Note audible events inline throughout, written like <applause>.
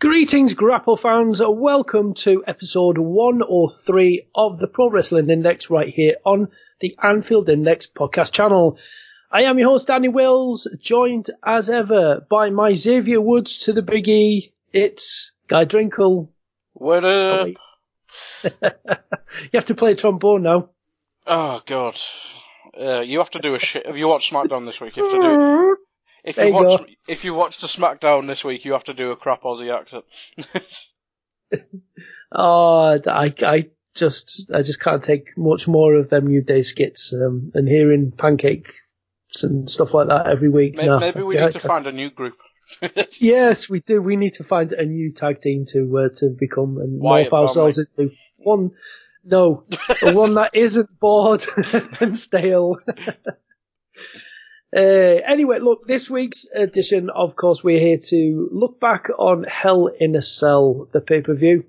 Greetings, Grapple fans. Welcome to episode 103 of the Pro Wrestling Index right here on the Anfield Index podcast channel. I am your host, Danny Wills, joined as ever by my Xavier Woods to the Big E. It's Guy Drinkle. What up? <laughs> you have to play trombone now. Oh god. Uh, you have to do a shit. Have you watched SmackDown this week? You have to do. If There you you watch, if you watch the SmackDown this week, you have to do a crap Aussie accent. <laughs> Oh, I, I just, I just can't take much more of them New Day skits, um, and hearing pancakes and stuff like that every week. May- No. Maybe we need to find a new group. <laughs> Yes, we do. We need to find a new tag team to uh, to become and Wyatt morph ourselves into one. No, the one that <laughs> isn't bored and stale. Uh, anyway, look, this week's edition, of course, we're here to look back on Hell in a Cell, the pay per view.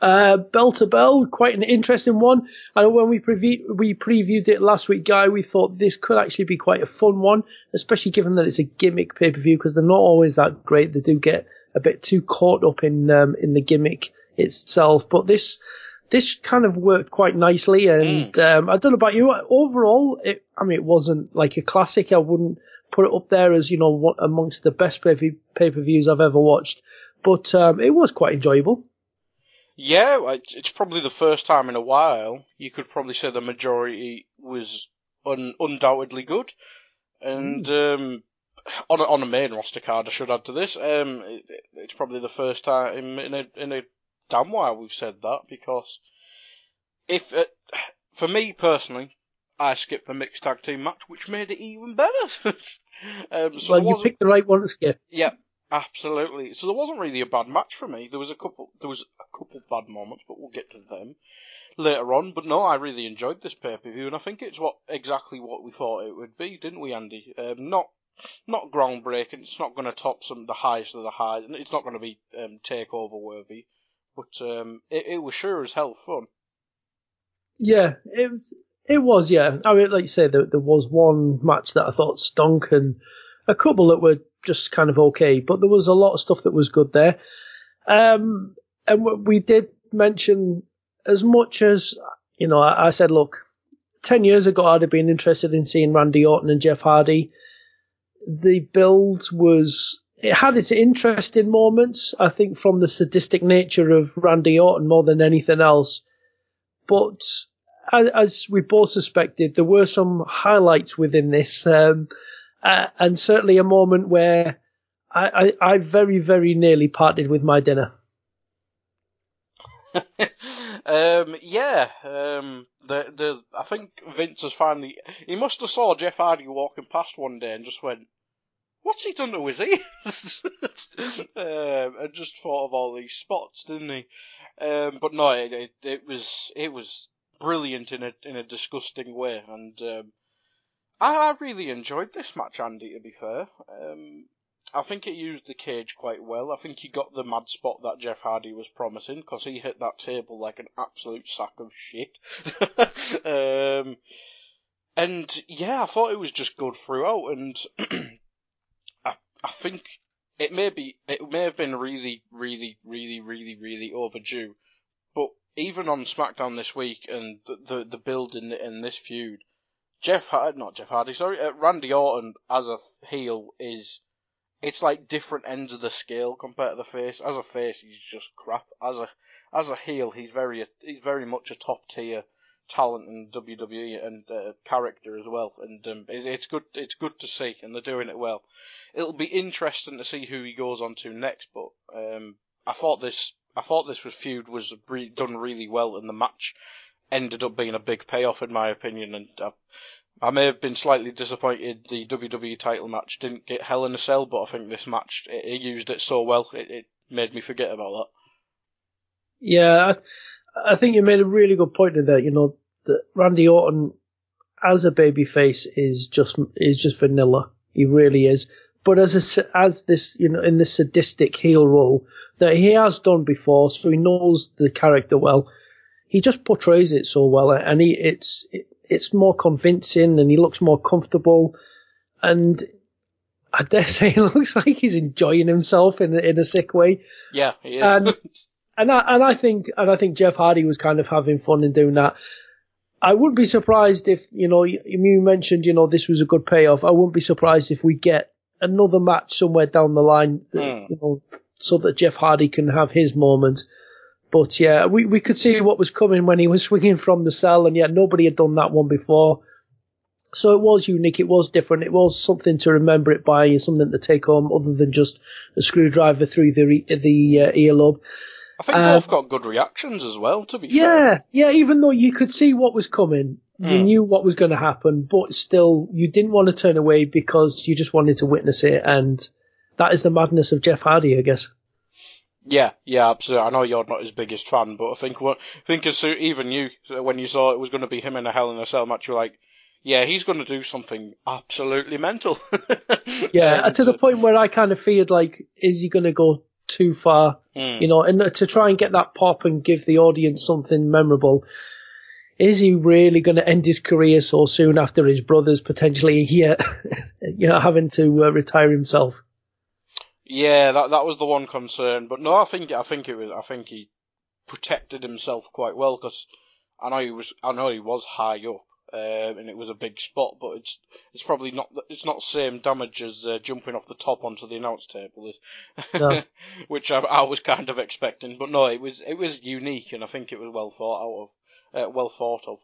Uh, bell to bell, quite an interesting one. And when we preview, we previewed it last week, Guy, we thought this could actually be quite a fun one, especially given that it's a gimmick pay per view because they're not always that great. They do get a bit too caught up in um, in the gimmick itself, but this this kind of worked quite nicely. And um, I don't know about you. Overall, it, I mean, it wasn't like a classic. I wouldn't put it up there as you know one, amongst the best pay per views I've ever watched, but um, it was quite enjoyable. Yeah, it's probably the first time in a while. You could probably say the majority was un- undoubtedly good, and um, on a, on a main roster card, I should add to this. Um, it, it's probably the first time in a in a damn while we've said that because if uh, for me personally, I skipped the mixed tag team match, which made it even better. <laughs> um, so well, you picked the right one to skip. yeah, absolutely. So there wasn't really a bad match for me. There was a couple, there was a couple bad moments, but we'll get to them later on. But no, I really enjoyed this pay per view, and I think it's what exactly what we thought it would be, didn't we, Andy? Um, not not groundbreaking. It's not going to top some the highest of the highs, and it's not going to be um, takeover worthy. But um, it, it was sure as hell fun. Yeah, it was. It was, yeah. I mean, like you say, there, there was one match that I thought stunk, and a couple that were just kind of okay. But there was a lot of stuff that was good there. Um, and we did mention as much as you know. I, I said, look, ten years ago, I'd have been interested in seeing Randy Orton and Jeff Hardy. The build was. It had its interesting moments, I think, from the sadistic nature of Randy Orton more than anything else. But as, we both suspected, there were some highlights within this, um, uh, and certainly a moment where I, I, I very, very nearly parted with my dinner. <laughs> um, yeah, um, the the I think Vince has finally he must have saw Jeff Hardy walking past one day and just went, "What's he done to his ears?" <laughs> um, and just thought of all these spots, didn't he? Um, but no, it, it it was it was brilliant in a in a disgusting way, and um, I, I really enjoyed this match, Andy. To be fair, um, I think it used the cage quite well. I think he got the mad spot that Jeff Hardy was promising because he hit that table like an absolute sack of shit. <laughs> um, and yeah, I thought it was just good throughout, and <clears throat> I think it may be it may have been really, really, really, really, really overdue, but even on SmackDown this week and the the, the build in in this feud, Jeff Hardy, not Jeff Hardy, sorry, uh, Randy Orton as a heel is it's like different ends of the scale compared to the face. As a face, he's just crap. As a as a heel, he's very he's very much a top tier talent in WWE and uh, character as well. And um, it, it's good it's good to see, and they're doing it well. It'll be interesting to see who he goes on to next. But um, I thought this I thought this was feud was re- done really well, and the match ended up being a big payoff in my opinion. And I, I may have been slightly disappointed the WWE title match didn't get Hell in a Cell, but I think this match it, it used it so well it, it made me forget about that. Yeah, I, think you made a really good point in there. You know, that Randy Orton as a babyface is just is just vanilla. He really is. But as a, as this you know in this sadistic heel role that he has done before, so he knows the character well. He just portrays it so well, and he it's it's more convincing, and he looks more comfortable, and I dare <laughs> say it looks like he's enjoying himself in in a sick way. Yeah, he is. And, <laughs> and I and I think and I think Jeff Hardy was kind of having fun in doing that. I wouldn't be surprised if you know you mentioned you know this was a good payoff. I wouldn't be surprised if we get another match somewhere down the line, that, Mm. you know, so that Jeff Hardy can have his moment. But yeah, we we could see what was coming when he was <laughs> swinging from the cell, and yet nobody had done that one before. So it was unique. It was different. It was something to remember it by, something to take home, other than just a screwdriver through the re- the uh, earlobe. I think uh, both got good reactions as well. To be fair. Yeah, yeah. Even though you could see what was coming, you Mm. knew what was going to happen, but still, you didn't want to turn away because you just wanted to witness it, and that is the madness of Jeff Hardy, I guess. Yeah, yeah, absolutely. I know you're not his biggest fan, but I think what I think as even you when you saw it was going to be him in a Hell in a Cell match, you're like, yeah, he's going to do something absolutely mental. <laughs> Yeah, to the uh, point where I kind of feared like, is he going to go too far? mm. You know, and to try and get that pop and give the audience something memorable. Is he really going to end his career so soon after his brother's potentially here, <laughs> you know, having to uh, retire himself? Yeah, that that was the one concern. But no, I think I think it was I think he protected himself quite well because I know he was I know he was high up. Um, and it was a big spot, but it's it's probably not it's not the same damage as uh, jumping off the top onto the announce table, is- No. <laughs> which I, I was kind of expecting. But no, it was it was unique, and I think it was well thought out of, uh, well thought of.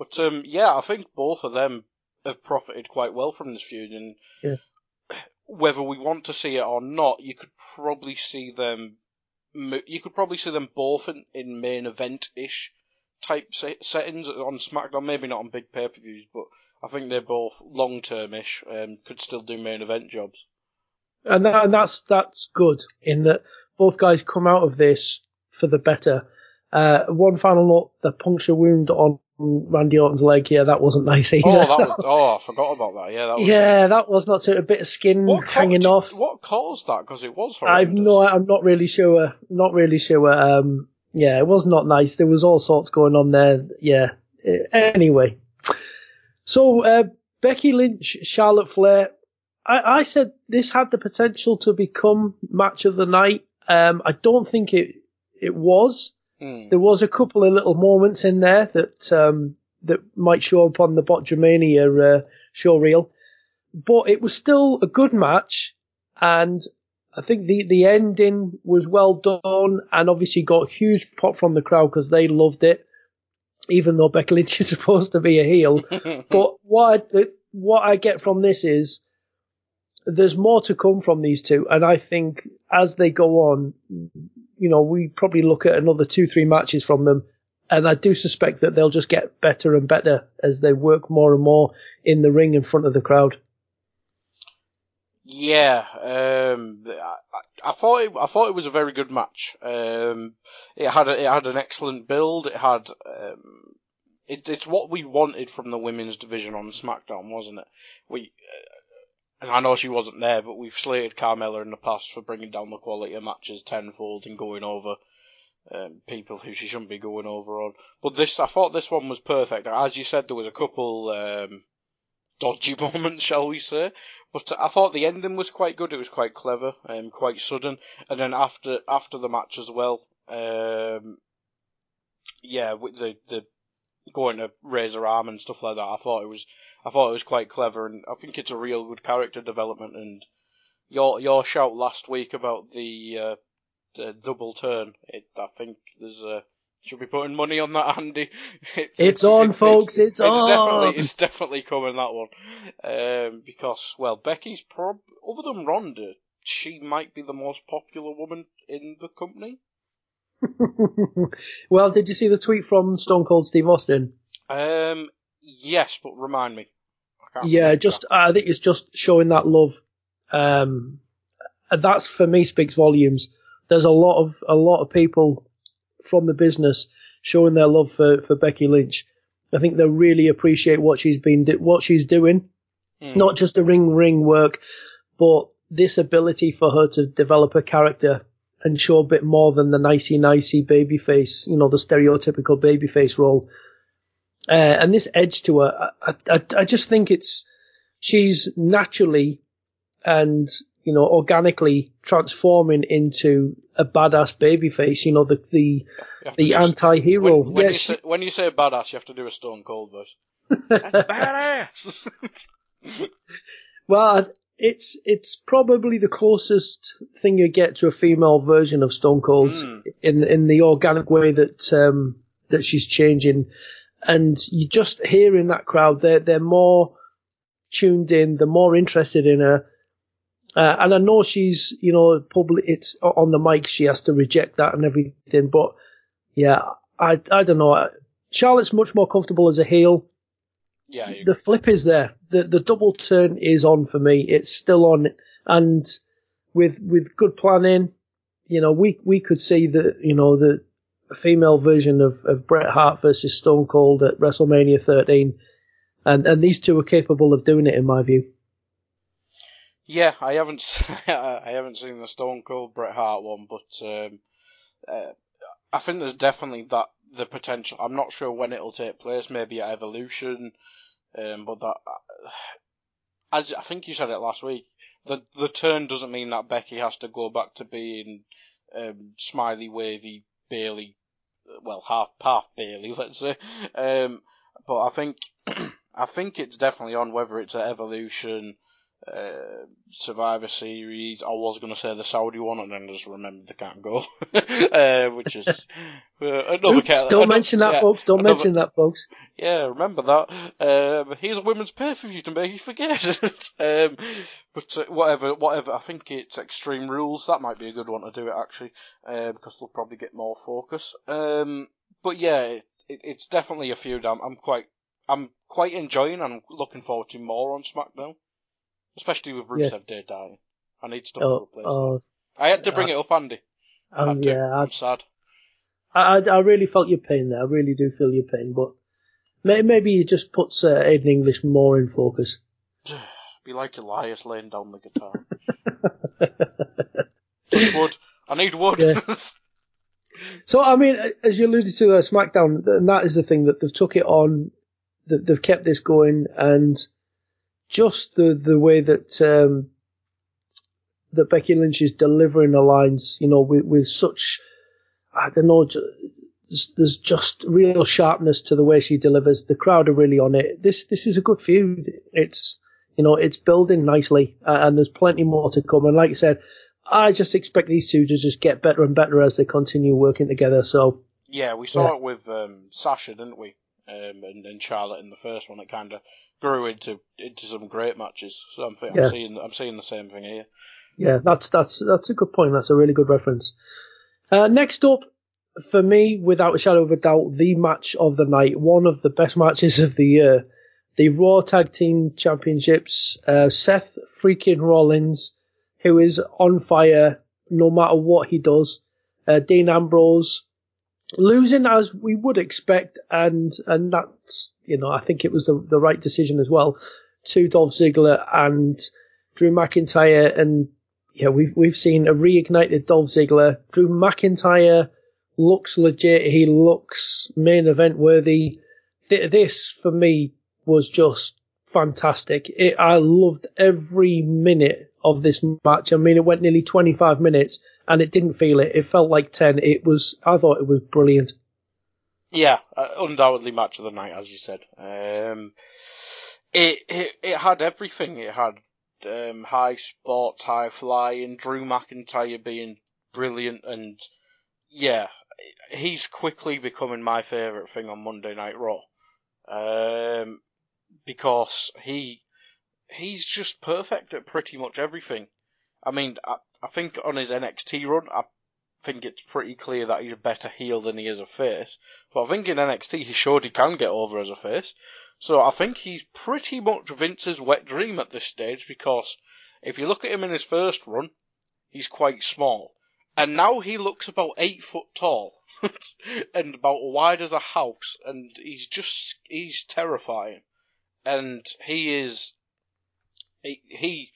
But um, yeah, I think both of them have profited quite well from this feud, and Yeah. whether we want to see it or not, you could probably see them. You could probably see them both in, in main event ish type se- settings on SmackDown. Maybe not on big pay per views, but I think they're both long term ish. Um, could still do main event jobs. and, that, and that's that's good in that both guys come out of this for the better. Uh, one final note: the puncture wound on Randy Orton's leg. Yeah, that wasn't nice either. Oh, that was, oh, I forgot about that. Yeah, that was. yeah, that was not so, a bit of skin What hanging off. What caused that? Because it was I've no, I'm not really sure. Not really sure. Um, yeah, it was not nice. There was all sorts going on there. Yeah. Uh, Anyway, so uh, Becky Lynch, Charlotte Flair. I, I said this had the potential to become match of the night. Um, I don't think it it was. Hmm. There was a couple of little moments in there that um, that might show up on the Botchamania uh, show reel, but it was still a good match, and I think the the ending was well done, and obviously got huge pop from the crowd because they loved it, even though Becky Lynch <laughs> is supposed to be a heel. <laughs> but what I, what I get from this is there's more to come from these two, and I think as they go on, you know, we probably look at another two, three matches from them, and I do suspect that they'll just get better and better as they work more and more in the ring in front of the crowd. Yeah, um, I, I- thought it, I thought it was a very good match. Um, it had a, it had an excellent build. It had um, it, it's what we wanted from the women's division on SmackDown, wasn't it? We uh, and I know she wasn't there, but we've slated Carmella in the past for bringing down the quality of matches tenfold and going over um, people who she shouldn't be going over on. But this, I thought this one was perfect. As you said, there was a couple um, dodgy <laughs> moments, shall we say. But I thought the ending was quite good. It was quite clever and quite sudden. And then after after the match as well, um, yeah, with the the going to raise her arm and stuff like that. I thought it was I thought it was quite clever, and I think it's a real good character development. And your your shout last week about the, uh, the double turn, it, I think there's a should be putting money on that, Andy. <laughs> It's, it's on, it's, folks. It's, it's, on. Definitely, it's definitely coming that one. Um, because well, Becky's prob other than Ronda, she might be the most popular woman in the company. <laughs> well, did you see the tweet from Stone Cold Steve Austin? Um, yes, but remind me. Yeah, just that. I think it's just showing that love. Um, that's for me speaks volumes. There's a lot of a lot of people from the business showing their love for, for Becky Lynch. I think they really appreciate what she's been what she's doing, mm. not just the ring ring work, but this ability for her to develop a character and show a bit more than the nicey nicey baby face, you know, the stereotypical baby face role. Uh, and this edge to her, I, I, I just think it's she's naturally and you know organically transforming into a badass babyface. You know the the the anti-hero. When, when, yeah, you say, when you say badass, you have to do a Stone Cold voice. badass. <laughs> <laughs> well, it's it's probably the closest thing you get to a female version of Stone Cold mm. in in the organic way that um, that she's changing, and you just hear in that crowd they're they're more tuned in, they're more interested in her. Uh, and I know she's, you know, public. It's on the mic. She has to reject that and everything. But yeah, I, I don't know. Charlotte's much more comfortable as a heel. Yeah, the flip is there. The the double turn is on for me. It's still on, and with with good planning, you know, we we could see the you know the female version of, of Bret Hart versus Stone Cold at WrestleMania 13, and and these two are capable of doing it in my view. Yeah, I haven't <laughs> I haven't seen the Stone Cold Bret Hart one, but um, uh, I think there's definitely that the potential. I'm not sure when it'll take place. Maybe at Evolution, um, but that, as I think you said it last week, the the turn doesn't mean that Becky has to go back to being um, smiley, wavy Bayley, well half half Bayley, <laughs> let's say. Um, but I think <clears throat> I think it's definitely on whether it's at Evolution uh, Survivor Series. I was going to say the Saudi one, and then just remembered they can't go, <laughs> uh, which is uh, another. Oops, don't another, mention that, yeah, folks. Don't another, mention that, folks. Yeah, remember that. Um, here's a women's pay per view to make you forget. <laughs> um, but uh, whatever, whatever. I think it's Extreme Rules. That might be a good one to do it actually, uh, because they'll probably get more focus. Um, but yeah, it, it, it's definitely a feud. I'm, I'm quite, I'm quite enjoying. and looking forward to more on SmackDown especially with Rusev yeah. Day dying. I need stuff oh, to replace. Oh, I had to bring uh, it up, Andy. Um, yeah, I'm sad. I, I really felt your pain there. I really do feel your pain, but maybe it just puts uh, Aiden English more in focus. <sighs> Be like Elias laying down the guitar. <laughs> Touch wood. I need wood. Yeah. <laughs> so I mean, as you alluded to, uh, SmackDown, and that is the thing that they've took it on. That they've kept this going, and just the the way that um, that Becky Lynch is delivering the lines, you know, with with such I don't know. There's, there's just real sharpness to the way she delivers. The crowd are really on it. This this is a good feud. It's you know it's building nicely, uh, and there's plenty more to come. And like I said, I just expect these two to just get better and better as they continue working together. So yeah, we saw yeah. it with um, Sasha, didn't we? Um, and, and Charlotte in the first one. It kind of grew into into some great matches. So I'm, I'm yeah. seeing I'm seeing the same thing here. Yeah, that's that's that's a good point. That's a really good reference. Uh, next up, for me, without a shadow of a doubt, the match of the night, one of the best matches of the year, the Raw Tag Team Championships. Uh, Seth freaking Rollins, who is on fire no matter what he does. Uh, Dean Ambrose losing as we would expect, and and that's you know I think it was the the right decision as well to Dolph Ziggler and Drew McIntyre, and yeah we've we've seen a reignited Dolph Ziggler. Drew McIntyre looks legit. He looks main event worthy. This for me was just fantastic. It, I loved every minute of this match. I mean, it went nearly 25 minutes and it didn't feel it. It felt like 10. It was, I thought it was brilliant. Yeah, uh, undoubtedly match of the night, as you said. Um, it, it it had everything. It had um, high spots, high flying, Drew McIntyre being brilliant, and yeah, he's quickly becoming my favourite thing on Monday Night Raw. Um, because he he's just perfect at pretty much everything. I mean, I, I think on his NXT run, I think it's pretty clear that he's a better heel than he is a face. But I think in NXT he showed he can get over as a face. So I think he's pretty much Vince's wet dream at this stage because if you look at him in his first run, he's quite small. And now he looks about eight foot tall <laughs> and about wide as a house and he's just, he's terrifying. And he is, he, he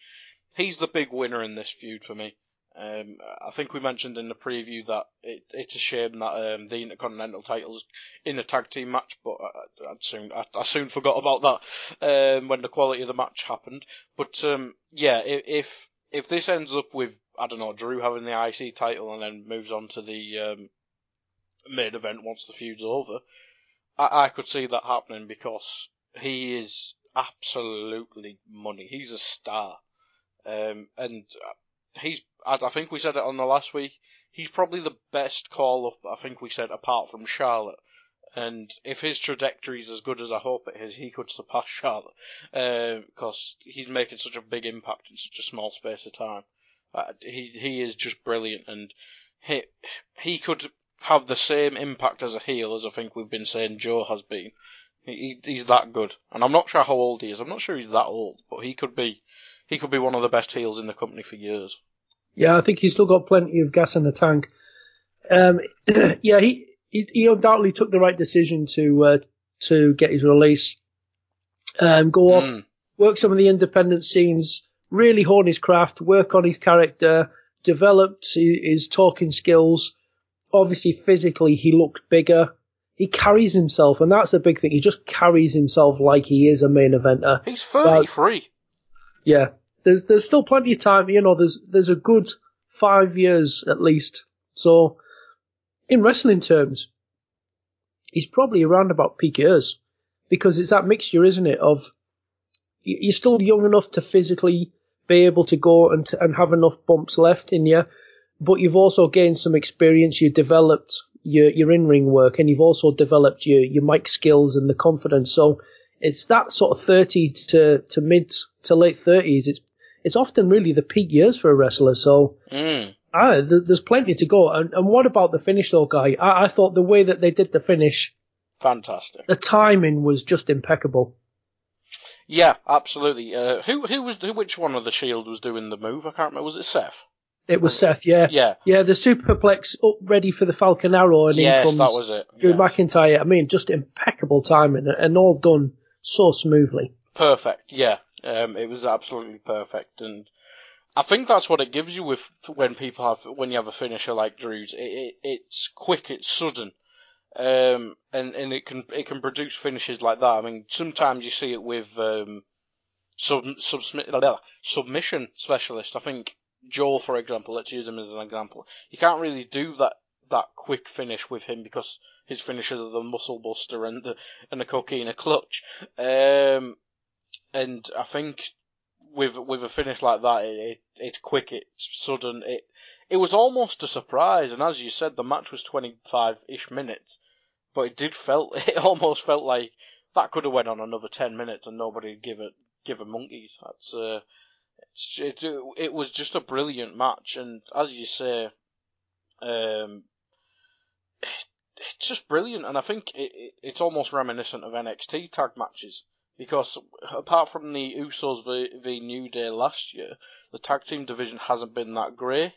he's the big winner in this feud for me. Um, I think we mentioned in the preview that it, it's a shame that um, the Intercontinental title's in a tag team match, but I, I soon I, I, soon forgot about that um, when the quality of the match happened. But um, yeah, if if this ends up with I don't know Drew having the IC title and then moves on to the um, main event once the feud's over, I, I could see that happening because he is absolutely money. He's a star. Um, and he's, I think we said it on the last week, he's probably the best call up, I think we said, apart from Charlotte. And if his trajectory is as good as I hope it is, he could surpass <laughs> Charlotte. Because uh, he's making such a big impact in such a small space of time. Uh, he he is just brilliant, and he he could have the same impact as a heel as I think we've been saying Joe has been. He, he's that good, and I'm not sure how old he is. I'm not sure he's that old, but he could be he could be one of the best heels in the company for years. Yeah, I think he's still got plenty of gas in the tank. Um, <clears throat> yeah, he, he, he undoubtedly took the right decision to uh, to get his release, um, go up, mm. work some of the independent scenes, really hone his craft, work on his character, developed his talking skills. Obviously, physically, he looked bigger. He carries himself, and that's a big thing. He just carries himself like he is a main eventer. He's 33. Yeah, there's there's still plenty of time. You know, there's there's a good five years at least. So, in wrestling terms, he's probably around about peak years because it's that mixture, isn't it? Of you're still young enough to physically be able to go and to, and have enough bumps left in you, but you've also gained some experience. You've developed your your in ring work, and you've also developed your your mic skills and the confidence. So it's that sort of 30 to, to mid to late 30s. It's it's often really the peak years for a wrestler. So mm. ah, th- there's plenty to go. And, and what about the finish, though, guy? I, I thought the way that they did the finish, fantastic. The timing was just impeccable. Yeah, absolutely. Uh, who who was who, which one of the Shield was doing the move? I can't remember. Was it Seth? It was Seth, yeah. Yeah. Yeah, the superplex up ready for the Falcon Arrow and yes, in comes that was it. Drew. McIntyre. I mean, just impeccable timing and all done so smoothly. Perfect, yeah. Um, it was absolutely perfect, and I think that's what it gives you with when people have when you have a finisher like Drew's. It, it it's quick, it's sudden, um, and and it can it can produce finishes like that. I mean, sometimes you see it with um, sub, sub, submission specialists. I think Joe, for example, let's use him as an example. You can't really do that that quick finish with him because his finishes are the muscle buster and the and the coquina clutch. Um, and I think with with a finish like that, it, it it's quick, it's sudden. It it was almost a surprise, and as you said, the match was twenty five ish minutes, but it did felt <laughs> it almost felt like that could have went on another ten minutes and nobody give it give a monkeys. That's uh, it, it was just a brilliant match, and as you say, um, it's just brilliant, and I think it, it, it's almost reminiscent of NXT tag matches because apart from the Usos v, v New Day last year, the tag team division hasn't been that great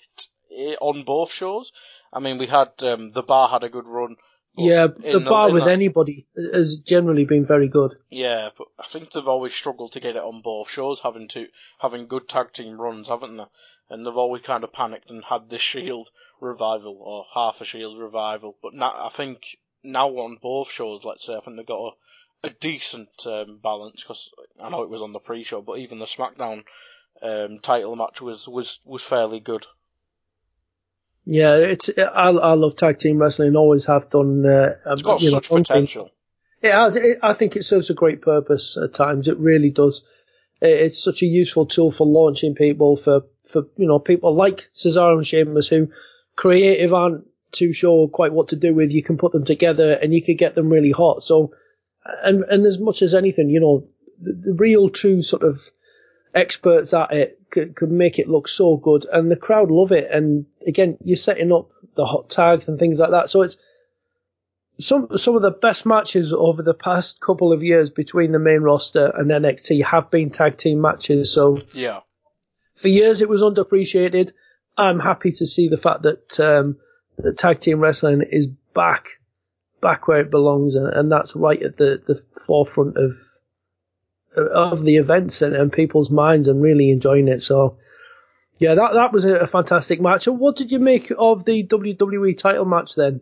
eh, on both shows. I mean, we had um, the Bar had a good run. Yeah, the Bar with that, anybody has generally been very good. Yeah, but I think they've always struggled to get it on both shows, having to having good tag team runs, haven't they? And they've always kind of panicked and had this Shield revival or half a Shield revival. But now I think now on both shows, let's say, I think they've got a, a decent um, balance because I know it was on the pre-show, but even the SmackDown um, title match was was was fairly good. Yeah, it's I, I love tag team wrestling. And always have done. Uh, it's got such know, potential. It has. It, I think it serves a great purpose at times. It really does. It, it's such a useful tool for launching people for for you know people like Cesaro and Sheamus who creative aren't too sure quite what to do with. You can put them together and you can get them really hot. So, and and as much as anything, you know, the, the real true sort of experts at it could, could make it look so good, and the crowd love it. And again, you're setting up the hot tags and things like that, so it's some some of the best matches over the past couple of years between the main roster and NXT have been tag team matches. So yeah, for years it was underappreciated. I'm happy to see the fact that um, the tag team wrestling is back, back where it belongs, and, and that's right at the, the forefront of of the events and, and people's minds and really enjoying it. So, yeah, that that was a, a fantastic match. And what did you make of the WWE title match then?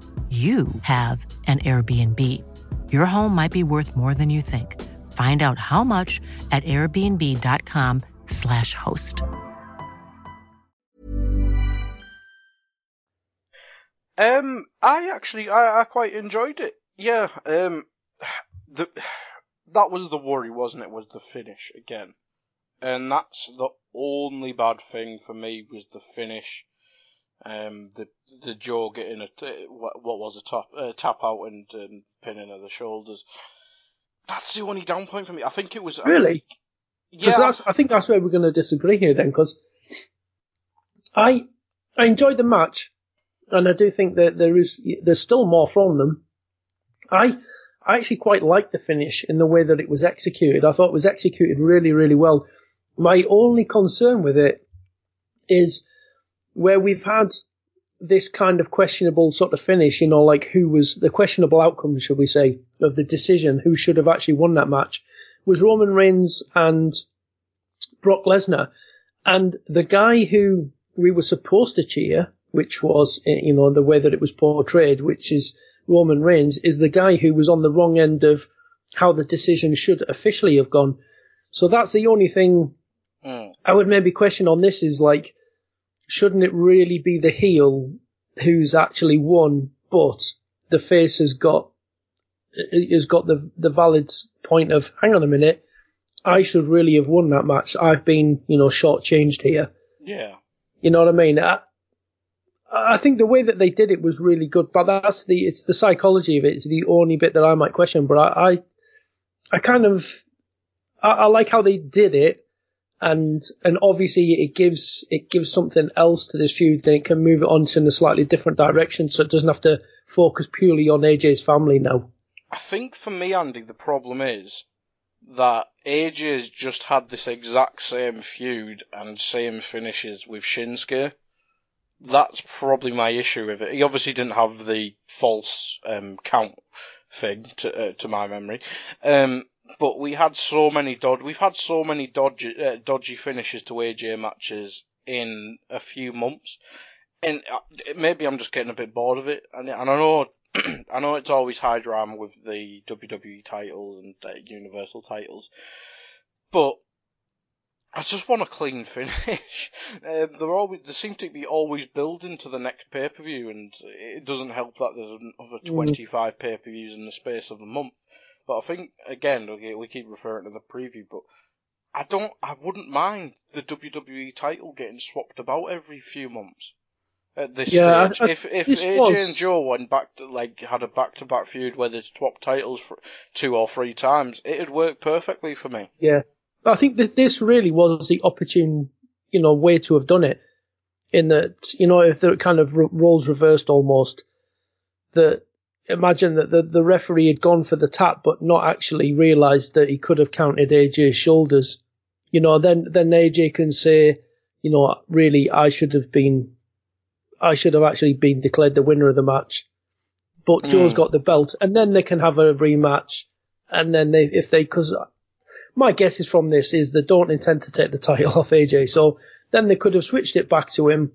you have an Airbnb. Your home might be worth more than you think. Find out how much at airbnb.com/slash host. Um, I actually, I, I quite enjoyed it. Yeah, um, <sighs> the, <sighs> that was the worry, wasn't it, was the finish again. And that's the only bad thing for me was the finish. Um, the the jaw getting a what, what was a top uh, tap out and um, pinning of the shoulders. That's the only down point for me. I think it was really. yeah, that's, I think that's where we're going to disagree here then, because I I enjoyed the match, and I do think that there is there's still more from them. I I actually quite liked the finish in the way that it was executed. I thought it was executed really really well. My only concern with it is where we've had this kind of questionable sort of finish, you know, like who was the questionable outcome, should we say, of the decision, who should have actually won that match, was Roman Reigns and Brock Lesnar. And the guy who we were supposed to cheer, which was, you know, the way that it was portrayed, which is Roman Reigns, is the guy who was on the wrong end of how the decision should officially have gone. So that's the only thing mm. I would maybe question on this is like, shouldn't it really be the heel who's actually won, but the face has got has got the the valid point of hang on a minute, I should really have won that match. I've been you know shortchanged here. Yeah. You know what I mean? I, I think the way that they did it was really good, but that's the it's the psychology of it. It's the only bit that I might question. But I I, I kind of I, I like how they did it and and obviously it gives it gives something else to this feud and it can move it on to in a slightly different direction so it doesn't have to focus purely on AJ's family now. I think for me, Andy, the problem is that AJ's just had this exact same feud and same finishes with Shinsuke. that's probably my issue with it. He obviously didn't have the false um, count thing to uh, to my memory, um, but we had so many dod we've had so many dodgy uh, dodgy finishes to AJ matches in a few months, and uh, maybe I'm just getting a bit bored of it. And, and I know <clears throat> I know it's always high drama with the WWE titles and the Universal titles, but I just want a clean <laughs> finish. Uh, they're always they seem to be always building to the next pay per view, and it doesn't help that there's another twenty five pay per views in the space of a month. But I think again, okay, we keep referring to the preview, but I don't, I wouldn't mind the WWE title getting swapped about every few months. At this Yeah, stage, I- I- if if AJ was- and Joe went back to like had a back to back feud where they swapped titles two or three times, it'd work perfectly for me. Yeah, I think that this really was the opportune, you know, way to have done it. In that, you know, if the kind of roles reversed almost, that imagine that the, the referee had gone for the tap, but not actually realised that he could have counted AJ's shoulders. You know, then then AJ can say, you know, really, I should have been, I should have actually been declared the winner of the match. But Joe's Mm. got the belt, and then they can have a rematch. And then they, if they, because my guess is from this is they don't intend to take the title <laughs> off AJ. So then they could have switched it back to him.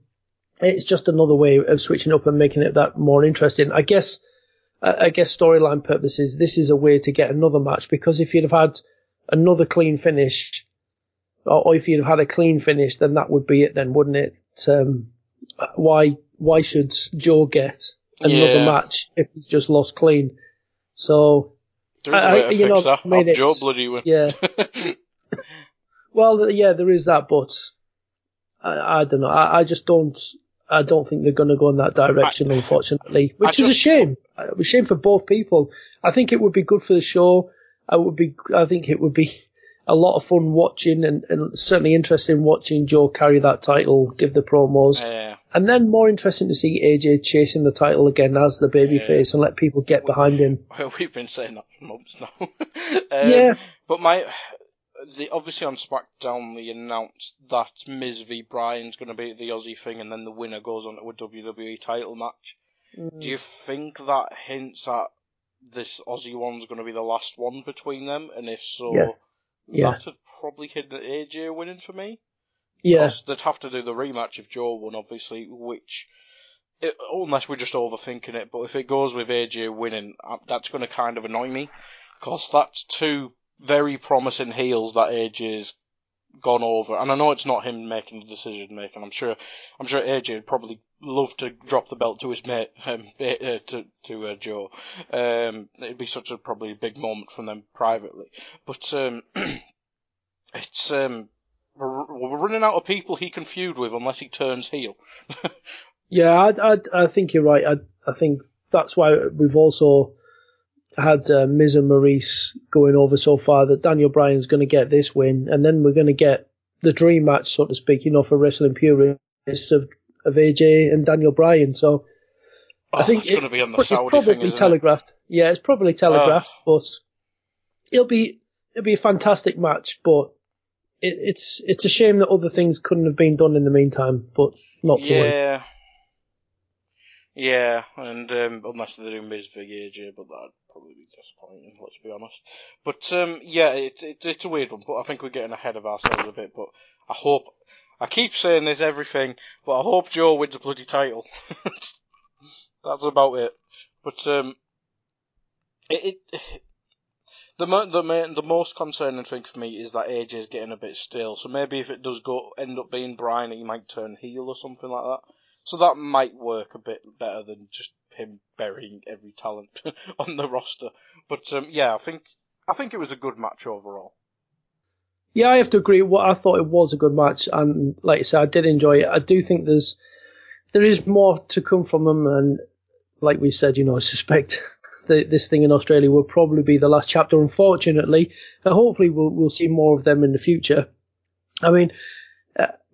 It's just another way of switching up and making it that more interesting. I guess, I I guess storyline purposes, this is a way to get another match because if you'd have had another clean finish, or, if you'd have had a clean finish, then that would be it then, wouldn't it? Um, why, why should Joe get another Yeah. match if he's just lost clean? So, There is a I- way I- to you fix know, that. I Joe bloody win. yeah. <laughs> Well, yeah, there is that, but I, I don't know. I, I just don't. I don't think they're going to go in that direction, unfortunately, which is a shame. Uh, A shame for both people. I think it would be good for the show. I would be. I think it would be a lot of fun watching, and, and certainly interesting watching Joe carry that title, give the promos, Yeah. and then more interesting to see AJ chasing the title again as the babyface and let people get behind him. Well, we've been saying that for months now. <laughs> um, Yeah. But my, the obviously on SmackDown they announced that Miz v Bryan's going to be the Aussie thing, and then the winner goes on to a WWE title match. Do you think that hints at this Aussie one's going to be the last one between them? And if so, Yeah. Yeah. that would probably hit the AJ winning for me. Yeah, they'd have to do the rematch if Joe won, obviously, which, it, unless we're just overthinking it, but if it goes with AJ winning, uh, that's going to kind of annoy me. Because that's two very promising heels that AJ's gone over. And I know it's not him making the decision making. I'm sure, I'm sure AJ would probably love to drop the belt to his mate, um, <laughs> uh, to, to uh, Joe. Um, it'd be such a probably big moment from them privately. But, um, <clears throat> it's, um, we're, we're running out of people he can feud with unless he turns heel. <laughs> Yeah, I, I, I think you're right. I, I think that's why we've also had uh, Miz and Maryse going over so far that Daniel Bryan's going to get this win, and then we're going to get the dream match, so to speak, you know, for wrestling purists of, of AJ and Daniel Bryan. So I Oh, think it's going to be on the it's Saudi probably thing, isn't it? telegraphed. Yeah, it's probably telegraphed, but it'll be it'll be a fantastic match. But it, it's it's a shame that other things couldn't have been done in the meantime. But not to. Yeah. Yeah, and um, unless they're doing Miz v AJ, but that'd probably be disappointing, let's be honest. But um, yeah, it, it, it's a weird one, but I think we're getting ahead of ourselves a bit. But I hope, I keep saying this everything, but I hope Joe wins the bloody title. <laughs> That's about it. But um, it, it the mo- the main, the most concerning thing for me is that AJ is getting a bit stale. So maybe if it does go end up being Bryan, he might turn heel or something like that. So that might work a bit better than just him burying every talent <laughs> on the roster. But um, yeah, I think I think it was a good match overall. Yeah, I have to agree. What I thought it was a good match, and like I said, I did enjoy it. I do think there's there is more to come from them, and like we said, you know, I suspect <laughs> that this thing in Australia will probably be the last chapter, unfortunately. And hopefully, we'll we'll see more of them in the future. I mean,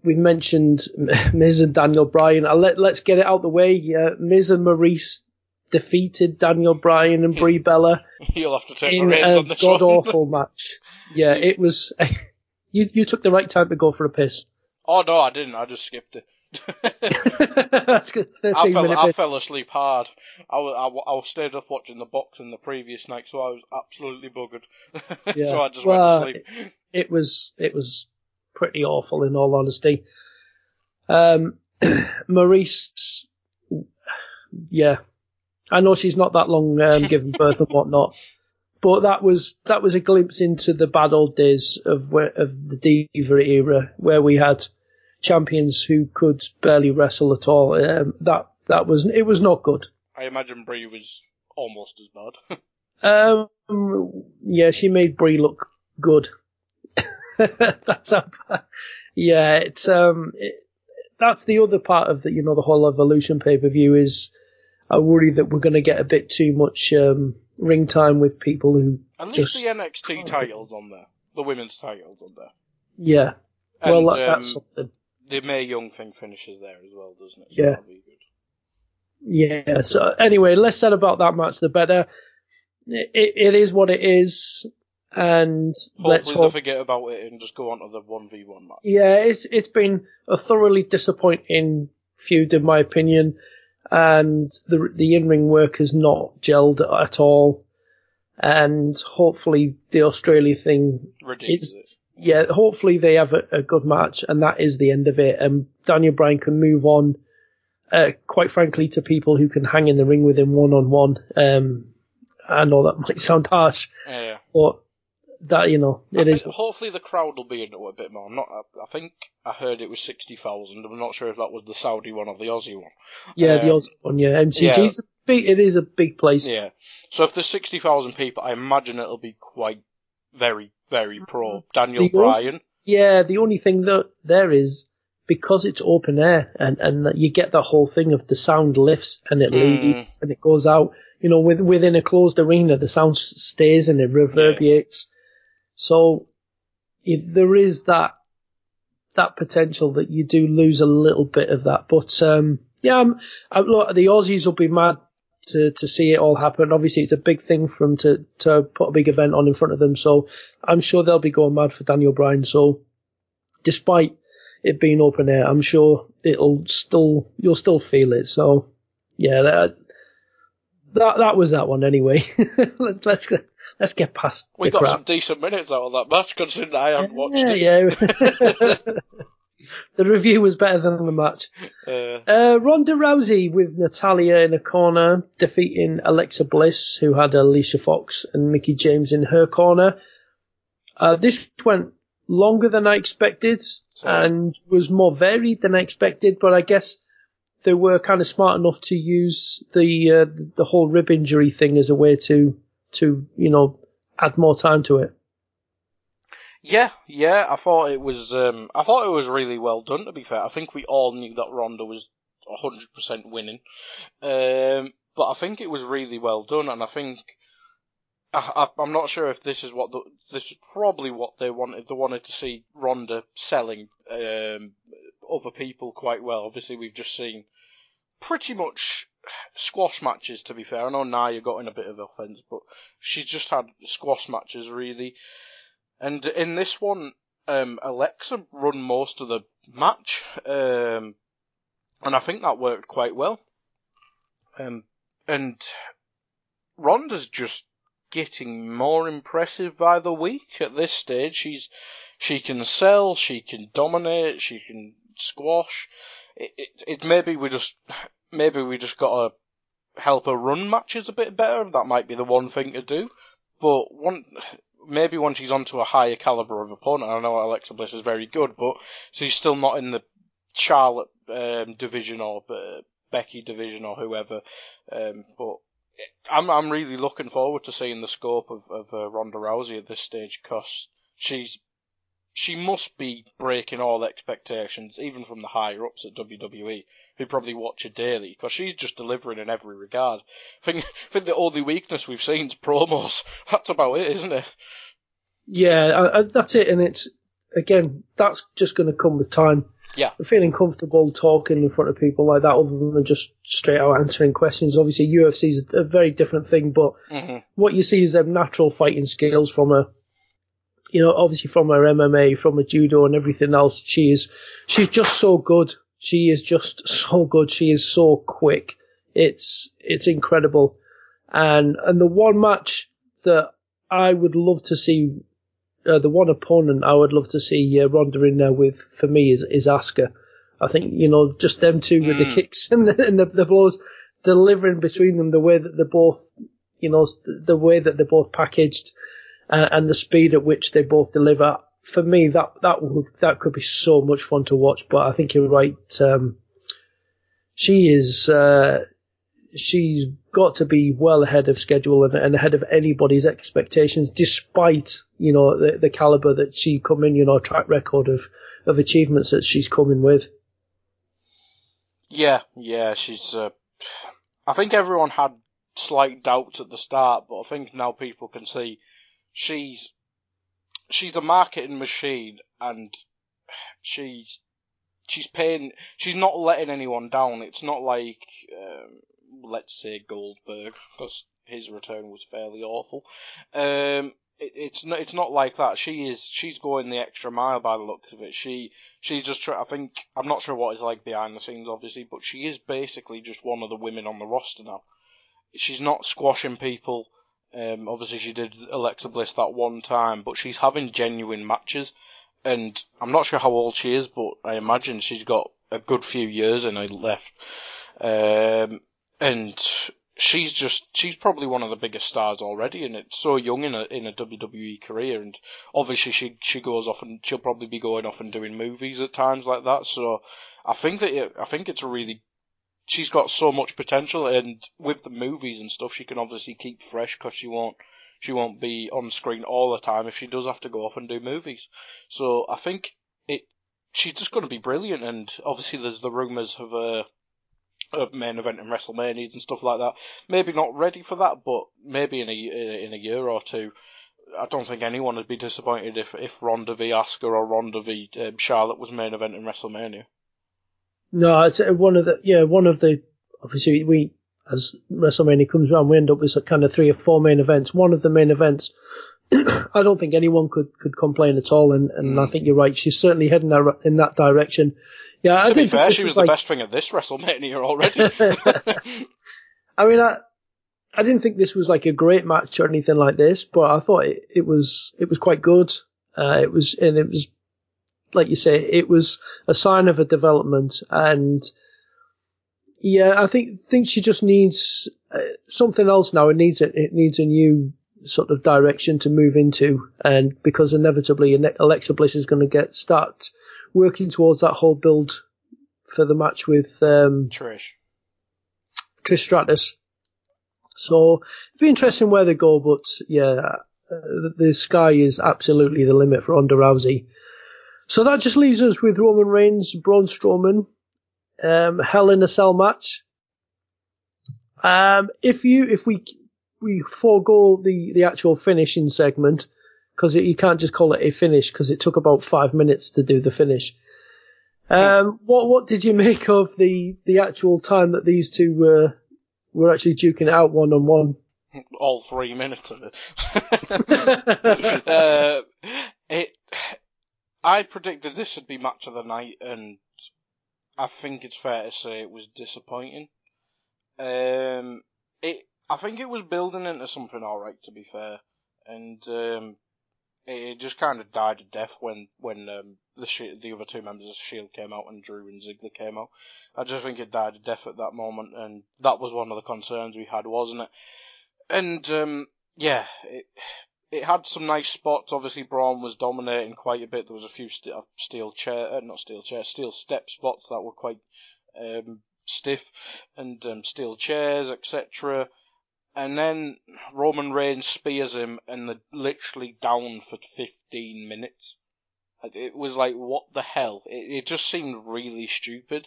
we mentioned <laughs> Miz and Daniel Bryan. I'll let let's get it out the way. Uh, Miz and Maryse defeated Daniel Bryan and Brie <laughs> Bella You'll have to take in a god awful <laughs> match. Yeah, it was. you you took the right time to go for a piss. oh no, I didn't. I just skipped it. I fell, I fell asleep hard. I, I, I was stayed up watching the boxing the previous night, so I was absolutely buggered. Yeah. so I just Well, went to sleep. it was it was pretty awful in all honesty. Um, <clears throat> Maryse, yeah, I know she's not that long um, <laughs> given birth and whatnot, but that was that was a glimpse into the bad old days of where, of the diva era where we had champions who could barely wrestle at all. Um, that that was it was not good. I imagine Brie was almost as bad. <laughs> Um, yeah, she made Brie look good. That's how, yeah, it's um, it, that's the other part of the you know the whole evolution pay per view is I worry that we're going to get a bit too much um ring time with people who At least just the NXT titles on there, the women's titles on there. yeah. And, well, that, that's um, something. the Mae Young thing finishes there as well, doesn't it? Yeah. be good. Yeah. So anyway, less said about that match, the better. It, it is what it is, and let's Hopefully hope they forget about it and just go on to the one v one match. Yeah, it's it's been a thoroughly disappointing feud in my opinion, and the the in ring work has not gelled at all, and hopefully the Australia thing Ridiculous. is yeah, hopefully they have a, a good match, and that is the end of it, and Daniel Bryan can move on. Uh, quite frankly, to people who can hang in the ring with him one on one. Um, I know that might sound harsh, Yeah. but that you know it is. hopefully the crowd will be into it a bit more. I'm not. I, I think I heard it was sixty thousand. I'm not sure if that was the Saudi one or the Aussie one. Yeah, the Um, Aussie one. Yeah, MCG's a big. It is a big place. Yeah. So if there's sixty thousand people, I imagine it'll be quite very, very pro Daniel The- Bryan. Yeah, the only thing that there is because it's open air and and you get the whole thing of the sound lifts and it Mm. leads and it goes out. You know, with, within a closed arena, the sound stays and it reverberates. So it, there is that that potential that you do lose a little bit of that. But um, yeah, I'm, I, look, the Aussies will be mad to to see it all happen. Obviously, it's a big thing for them to to put a big event on in front of them. So I'm sure they'll be going mad for Daniel Bryan. So despite it being open air, I'm sure it'll still you'll still feel it. So yeah, that that, that was that one anyway. Let- <laughs> let's let's get past We got crap. some decent minutes out of that match, considering I haven't watched it. yeah. <laughs> the review was better than the match. Uh, Uh, Ronda Rousey with Natalya in a corner, defeating Alexa Bliss, who had Alicia Fox and Mickie James in her corner. Uh, this went longer than I expected and was more varied than I expected, but I guess they were kind of smart enough to use the uh, the whole rib injury thing as a way to to you know add more time to it. Yeah, yeah, I thought it was. Um, I thought it was really well done. To be fair, I think we all knew that Ronda was hundred percent winning, um, but I think it was really well done, and I think I, I'm not sure if this is what the, this is probably what they wanted. They wanted to see Ronda selling um, other people quite well. Obviously, we've just seen pretty much squash matches. To be fair, I know Nia got in a bit of offense, but she's just had squash matches really. And in this one, um, Alexa run most of the match, um, and I think that worked quite well. Um, and Ronda's just getting more impressive by the week at this stage. She's she can sell, she can dominate, she can squash. It, it, it maybe we just maybe we just gotta help her run matches a bit better. That might be the one thing to do. But one maybe when she's onto a higher caliber of opponent, I know Alexa Bliss is very good, but she's still not in the Charlotte um, division or uh, Becky division or whoever. Um, but I'm I'm really looking forward to seeing the scope of of uh, Ronda Rousey at this stage because she's she must be breaking all expectations, even from the higher ups at WWE, who probably watch her daily, because she's just delivering in every regard. I <laughs> think, I think the only weakness we've seen is promos. <laughs> That's about it, isn't it? Yeah, I, that's it. And it's again, that's just going to come with time. Yeah. Feeling comfortable talking in front of people like that, other than just straight out answering questions. Obviously, UFC is a very different thing, but hmm what you see is them natural fighting skills from her. You know, obviously from her MMA, from her judo, and everything else. She is, she's just so good. She is just so good. She is so quick. It's it's incredible. And and the one match that I would love to see, uh, the one opponent I would love to see uh, Ronda in there with for me is is Asuka. I think you know just them two with the Mm. kicks <laughs> and the, and the, the blows, delivering between them the way that they're both, you know, the way that they're both packaged, uh, and the speed at which they both deliver. For me, that that would that could be so much fun to watch. But I think you're right. Um, she is. Uh, she's got to be well ahead of schedule and, and ahead of anybody's expectations, despite you know the, the caliber that she come in, you know, track record of of achievements that she's coming with. Yeah, yeah, she's. Uh, I think everyone had slight doubts at the start, but I think now people can see she's she's a marketing machine, and she's she's paying. She's not letting anyone down. It's not like um, let's say Goldberg, because his return was fairly awful. Um, it, it's not. It's not like that. She is. She's going the extra mile by the looks of it. She she's just try- I think I'm not sure what it's like behind the scenes, obviously, but she is basically just one of the women on the roster now. She's not squashing people. Um, obviously, she did Alexa Bliss that one time, but she's having genuine matches. And I'm not sure how old she is, but I imagine she's got a good few years in her left. Um, and she's just she's probably one of the biggest stars already, and it's so young in a in a WWE career. And obviously, she she goes off and she'll probably be going off and doing movies at times like that. So I think that it, I think it's a really she's got so much potential, and with the movies and stuff, she can obviously keep fresh because she won't she won't be on screen all the time if she does have to go off and do movies. So I think it she's just going to be brilliant, and obviously there's the rumours of a. Of main event and WrestleMania and stuff like that. Maybe not ready for that, but maybe in a in a year or two. I don't think anyone would be disappointed if if Ronda v Asuka or Ronda v um, Charlotte was main event in WrestleMania. No, it's uh, one of the yeah one of the obviously we as WrestleMania comes around we end up with kind of three or four main events. One of the main events, <coughs> I don't think anyone could could complain at all, and and I think you're right. She's certainly heading that, in that direction. Yeah, I be think fair, she was like, the best thing at this WrestleMania already. <laughs> <laughs> I mean, I, I didn't think this was like a great match or anything like this, but I thought it, it was it was quite good. Uh, it was and it was like you say, it was a sign of a development, and yeah, I think think she just needs uh, something else now. It needs it. It needs a new sort of direction to move into, and because inevitably Alexa Bliss is going to get start working towards that whole build for the match with um, Trish. Trish Stratus. So it'd be interesting where they go, but yeah, uh, the, the sky is absolutely the limit for Ronda Rousey. So that just leaves us with Roman Reigns, Braun Strowman, um, Hell in a Cell match. Um, if you, if we, we forego the, the actual finishing segment, because you can't just call it a finish, because it took about five minutes to do the finish. Um, what, what did you <laughs> make of the, the actual time that these two were, were actually duking it out one on one? All three minutes of it. <laughs> <laughs> uh, it. I predicted this would be match of the night, and I think it's fair to say it was disappointing. Um, it. I think it was building into something alright, to be fair, and um, it, it just kind of died a death when when um, the sh- the other two members of Shield came out and Drew and Ziggler came out. I just think it died a death at that moment, and that was one of the concerns we had, wasn't it? And um, yeah, it it had some nice spots. Obviously, Braun was dominating quite a bit. There was a few st- uh, steel chair, uh, not steel chair, steel step spots that were quite um, stiff, and um, steel chairs, etc. And then Roman Reigns spears him, and they're literally down for 15 minutes. It was like, what the hell? It, it just seemed really stupid.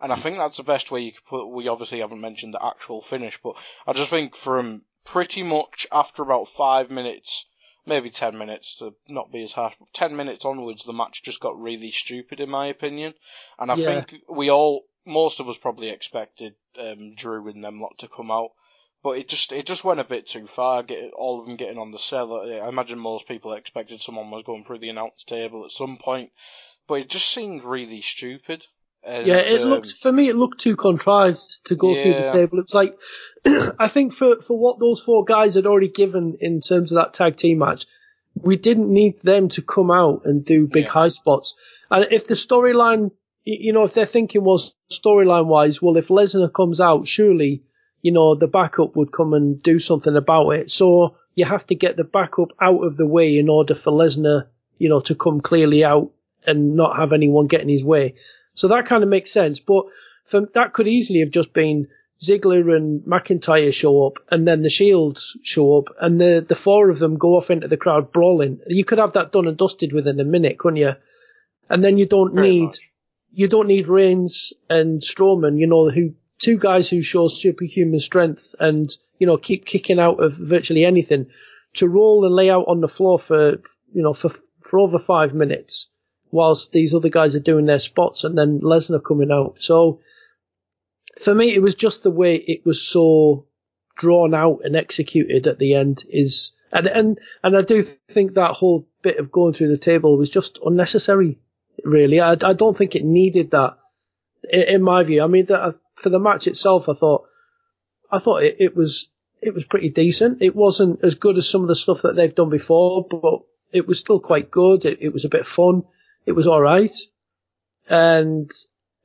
And I think that's the best way you could put. We obviously haven't mentioned the actual finish, but I just think from pretty much after about five minutes, maybe ten minutes to not be as harsh, but ten minutes onwards, the match just got really stupid in my opinion. And I Yeah. think we all, most of us probably expected um, Drew and them lot to come out. But it just it just went a bit too far. Get all of them getting on the cell. I imagine most people expected someone was going through the announce table at some point, but it just seemed really stupid. And, Yeah, it um, looked for me. It looked too contrived to go through the table. It was like, <clears throat> I think for for what those four guys had already given in terms of that tag team match, we didn't need them to come out and do big Yeah. high spots. And if the storyline, you know, if their thinking was storyline wise, well, if Lesnar comes out, surely, you know, the backup would come and do something about it. So you have to get the backup out of the way in order for Lesnar, you know, to come clearly out and not have anyone get in his way. So that kind of makes sense. But for, that could easily have just been Ziggler and McIntyre show up and then the Shields show up and the, the four of them go off into the crowd brawling. You could have that done and dusted within a minute, couldn't you? And then you don't Pretty need, much. you don't need Reigns and Strowman, you know, who, two guys who show superhuman strength and, you know, keep kicking out of virtually anything to roll and lay out on the floor for, you know, for, for over five minutes whilst these other guys are doing their spots and then Lesnar coming out. So for me, it was just the way it was so drawn out and executed at the end is, and, and, and I do think that whole bit of going through the table was just unnecessary, really. I, I don't think it needed that in, in my view. I mean, that, uh, for the match itself, I thought, I thought it, it was, it was pretty decent. It wasn't as good as some of the stuff that they've done before, but it was still quite good. It, it was a bit fun. It was alright. And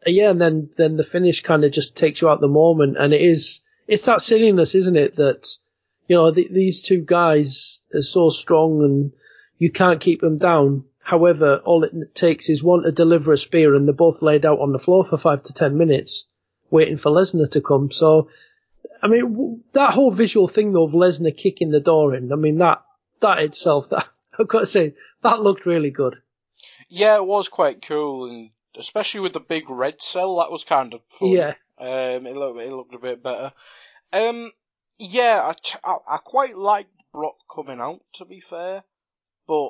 uh, yeah, and then, then the finish kind of just takes you out the moment. And it is, it's that silliness, isn't it? That, you know, th these two guys are so strong and you can't keep them down. However, all it takes is one to deliver a spear and they're both laid out on the floor for five to ten minutes waiting for Lesnar to come. So, I mean, w- that whole visual thing though of Lesnar kicking the door in, I mean, that, that itself, <laughs> that, I've got to say, that looked really good. Yeah, it was quite cool, and especially with the big red cell, that was kind of fun. Yeah. Um, it looked it looked a bit better. Um, yeah, I, I, I quite liked Brock coming out. To be fair, but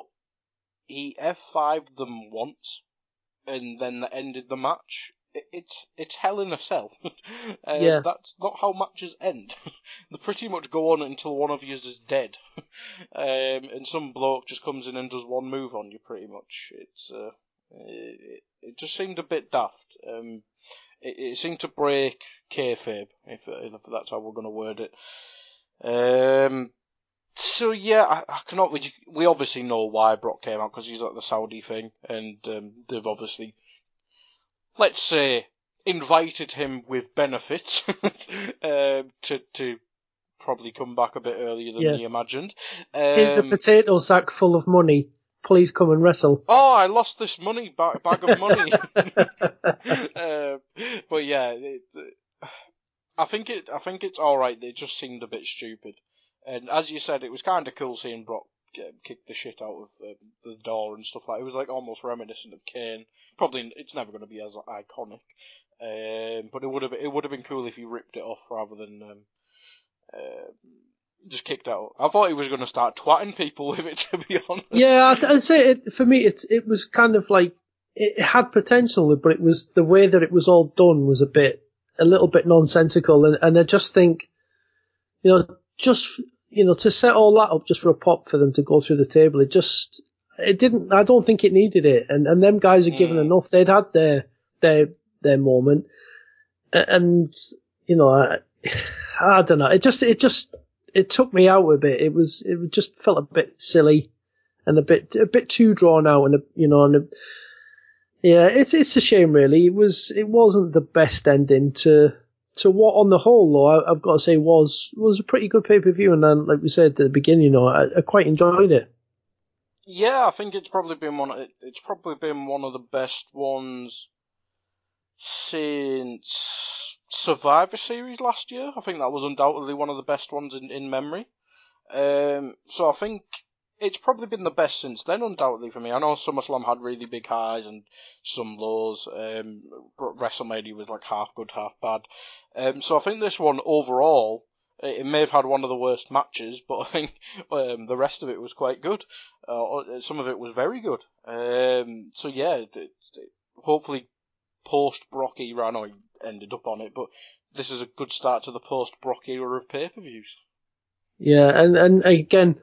he F5'd them once, and then that ended the match. It, it's it's hell in a cell. um, <laughs> Yeah. That's not how matches end. <laughs> they pretty much go on until one of you is dead, <laughs> um, and some bloke just comes in and does one move on you. Pretty much, it's uh, it, it just seemed a bit daft. Um, it, it seemed to break kayfabe, if, if that's how we're going to word it. Um, so yeah, I, I cannot. We, we obviously know why Brock came out because he's at the Saudi thing, and um, they've obviously, let's say, invited him with benefits <laughs> um, to to probably come back a bit earlier than Yeah. he imagined. Here's a Um, potato sack full of money. Please come and wrestle. Oh, I lost this money bag, bag of money. uh, <laughs> <laughs> but yeah, it, I think it. I think it's all right. It just seemed a bit stupid, and as you said, it was kind of cool seeing Brock um, kick the shit out of um, the door and stuff like. It was like almost reminiscent of Kane. Probably it's never going to be as iconic, um, but it would have. It would have been cool if he ripped it off rather than. Um, um just kicked out. I thought he was going to start twatting people <laughs> with it. To be honest. Yeah, I'd, I'd say it, for me, it it was kind of like it, it had potential, but it was the way that it was all done was a bit, a little bit nonsensical, and and I just think, you know, just you know, to set all that up just for a pop for them to go through the table, it just it didn't. I don't think it needed it, and and them guys given Mm. enough. They'd had their their their moment, and you know, I, <sighs> I don't know. It just it just it took me out a bit. It was it just felt a bit silly and a bit a bit too drawn out and a, you know and a, yeah it's it's a shame really it was it wasn't the best ending to to what on the whole though I, I've got to say was was a pretty good pay per view and then like we said at the beginning you know I, I quite enjoyed it Yeah, I think it's probably been one. Of, it- it's probably been one of the best ones since Survivor Series last year. I think that was undoubtedly one of the best ones in, in memory. Um, so I think it's probably been the best since then, undoubtedly for me. I know SummerSlam had really big highs and some lows. Um, WrestleMania was like half good, half bad. Um, so I think this one overall, it may have had one of the worst matches, but I think um, the rest of it was quite good. Uh, some of it was very good. Um, so yeah, it, it, hopefully post Brock era. I know he ended up on it, but this is a good start to the post Brock era of pay per views. yeah and and again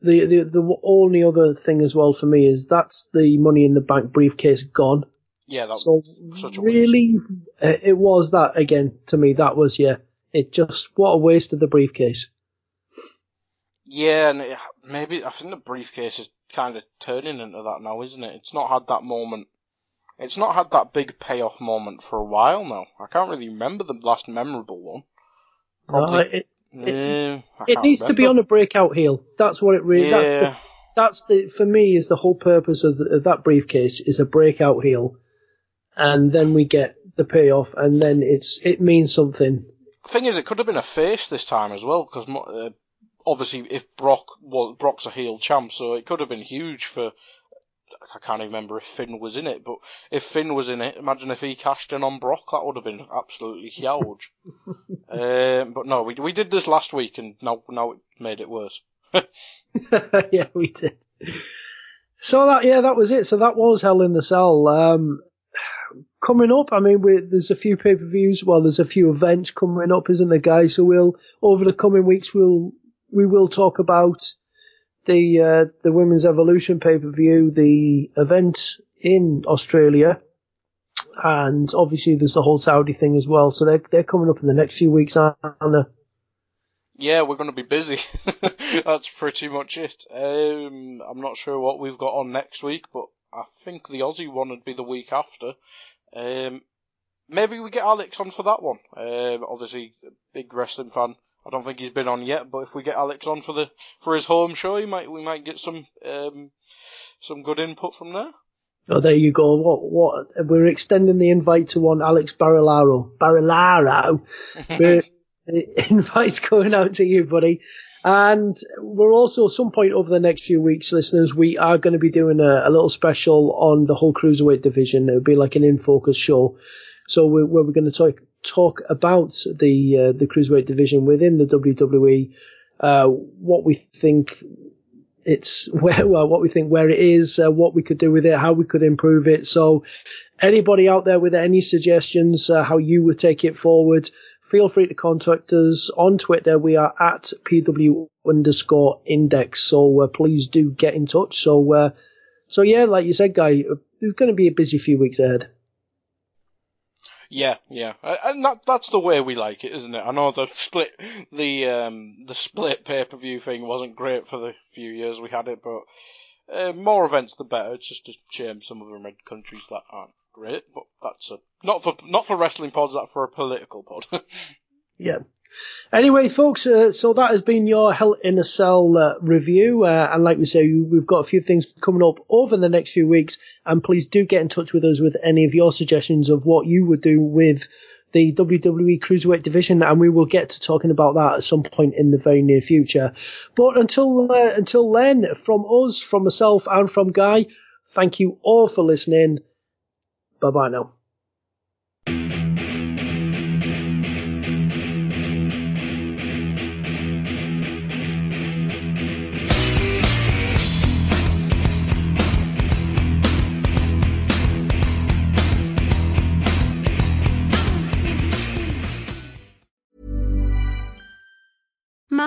the, the the only other thing as well for me is that's the money in the bank briefcase gone Yeah, that so was such a really, uh, it was that again to me. That was yeah. It just what a waste of the briefcase. Yeah, and it, maybe I think the briefcase is kind of turning into that now, isn't it? It's not had that moment. It's not had that big payoff moment for a while now. I can't really remember the last memorable one. Probably. No, it, Yeah, it needs to be on a breakout heel. That's what it really. That's the that's the for me is the whole purpose of, the, of that briefcase is a breakout heel, and then we get the payoff, and then it's it means something. thing is, it could have been a face this time as well, because uh, obviously, if Brock well, Brock's a heel champ, so it could have been huge for. I can't even remember if Finn was in it, but if Finn was in it, imagine if he cashed in on Brock, that would have been absolutely huge. <laughs> um, but no, we we did this last week, and now now it made it worse. <laughs> yeah, we did. So that yeah, that was it. So that was Hell in the Cell. Um, coming up, I mean, there's a few pay per views. Well, there's a few events coming up, isn't there, guys? So we'll over the coming weeks we'll we will talk about the uh, the Women's Evolution pay per view, the event in Australia, and obviously there's the whole Saudi thing as well. So they're they're coming up in the next few weeks, aren't they? Yeah, we're going to be busy. <laughs> That's pretty much it. Um, I'm not sure what we've got on next week, but I think the Aussie one would be the week after. Um, maybe we get Alex on for that one. Um, obviously, big wrestling fan. I don't think he's been on yet, but if we get Alex on for the for his home show, he might we might get some um, some good input from there. Oh, there you go. What, what, we're extending the invite to one Alex Barilaro. Barilaro. <laughs> The invite's going out to you, buddy. And we're also, at some point over the next few weeks, listeners, we are going to be doing a, a little special on the whole cruiserweight division. It'll be like an in focus show. So we're, where we're going to talk, talk about the, uh, the cruiserweight division within the WWE, uh, what we think it's <laughs> where well, what we think where it is, uh, what we could do with it, how we could improve it. So, anybody out there with any suggestions, uh, how you would take it forward, feel free to contact us on Twitter. We are at pw underscore index. So uh, please do get in touch. So uh, so yeah, like you said, guy, there's going to be a busy few weeks ahead. Yeah, yeah, Uh, and that that's the way we like it, isn't it? I know the split, the um, the split pay per view thing wasn't great for the few years we had it, but uh, more events the better. It's just a shame some of them are in countries that aren't great, but that's a not for not for wrestling pods, that for a political pod. <laughs> Yeah. Anyway, folks, uh, so that has been your Hell in a Cell uh, review. Uh, and like we say, we've got a few things coming up over the next few weeks. And please do get in touch with us with any of your suggestions of what you would do with the WWE Cruiserweight division. And we will get to talking about that at some point in the very near future. But until, uh, until then, from us, from myself and from Guy, thank you all for listening. Bye bye now.